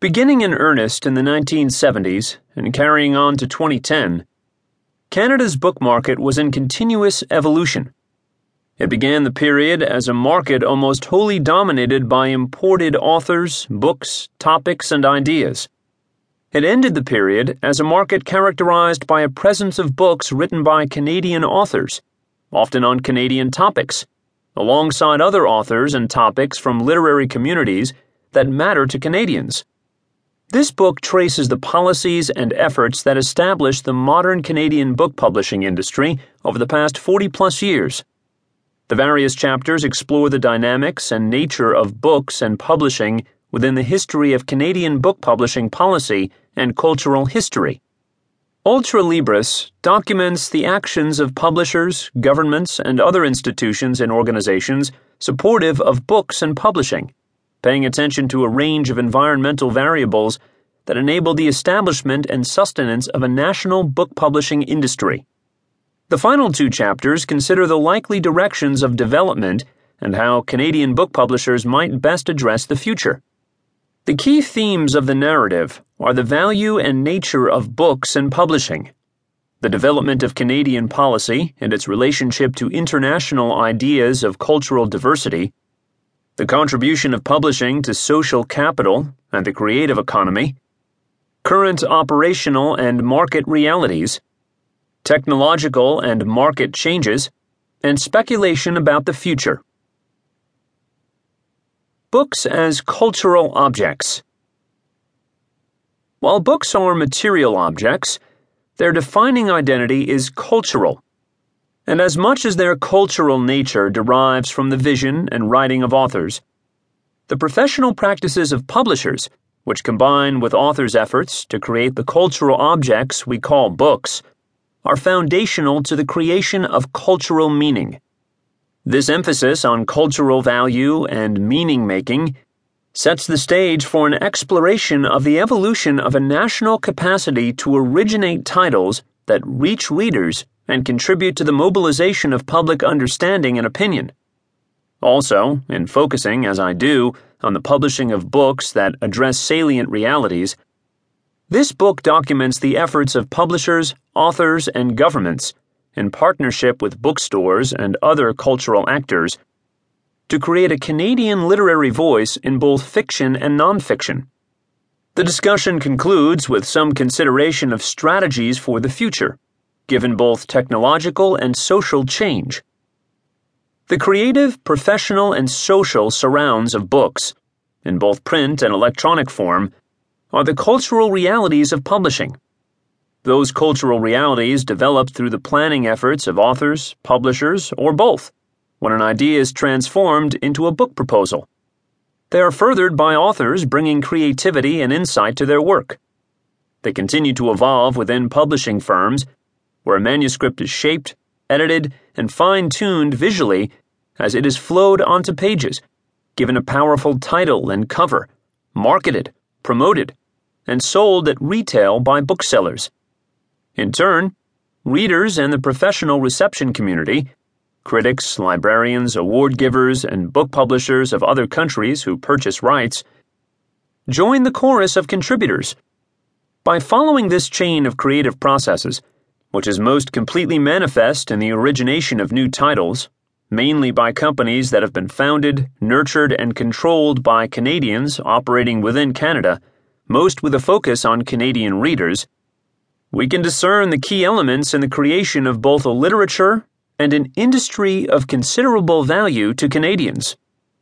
Beginning in earnest in the 1970s and carrying on to 2010, Canada's book market was in continuous evolution. It began the period as a market almost wholly dominated by imported authors, books, topics, and ideas. It ended the period as a market characterized by a presence of books written by Canadian authors, often on Canadian topics, alongside other authors and topics from literary communities that matter to Canadians. This book traces the policies and efforts that established the modern Canadian book publishing industry over the past 40 plus years. The various chapters explore the dynamics and nature of books and publishing within the history of Canadian book publishing policy and cultural history. Ultra Libris documents the actions of publishers, governments, and other institutions and organizations supportive of books and publishing, paying attention to a range of environmental variables that enable the establishment and sustenance of a national book publishing industry. The final two chapters consider the likely directions of development and how Canadian book publishers might best address the future. The key themes of the narrative are the value and nature of books and publishing, the development of Canadian policy and its relationship to international ideas of cultural diversity, the contribution of publishing to social capital and the creative economy, current operational and market realities technological and market changes, and speculation about the future. Books as cultural objects. While books are material objects, their defining identity is cultural. And as much as their cultural nature derives from the vision and writing of authors, the professional practices of publishers, which combine with authors' efforts to create the cultural objects we call books, are foundational to the creation of cultural meaning. This emphasis on cultural value and meaning making sets the stage for an exploration of the evolution of a national capacity to originate titles that reach readers and contribute to the mobilization of public understanding and opinion. Also, in focusing, as I do, on the publishing of books that address salient realities, this book documents the efforts of publishers, authors, and governments, in partnership with bookstores and other cultural actors, to create a Canadian literary voice in both fiction and nonfiction. The discussion concludes with some consideration of strategies for the future, given both technological and social change. The creative, professional, and social surrounds of books, in both print and electronic form, are the cultural realities of publishing. Those cultural realities develop through the planning efforts of authors, publishers, or both, when an idea is transformed into a book proposal. They are furthered by authors bringing creativity and insight to their work. They continue to evolve within publishing firms, where a manuscript is shaped, edited, and fine tuned visually as it is flowed onto pages, given a powerful title and cover, marketed, promoted, and sold at retail by booksellers. In turn, readers and the professional reception community, critics, librarians, award givers, and book publishers of other countries who purchase rights, join the chorus of contributors. By following this chain of creative processes, which is most completely manifest in the origination of new titles, mainly by companies that have been founded, nurtured, and controlled by Canadians operating within Canada, most with a focus on Canadian readers, we can discern the key elements in the creation of both a literature and an industry of considerable value to Canadians.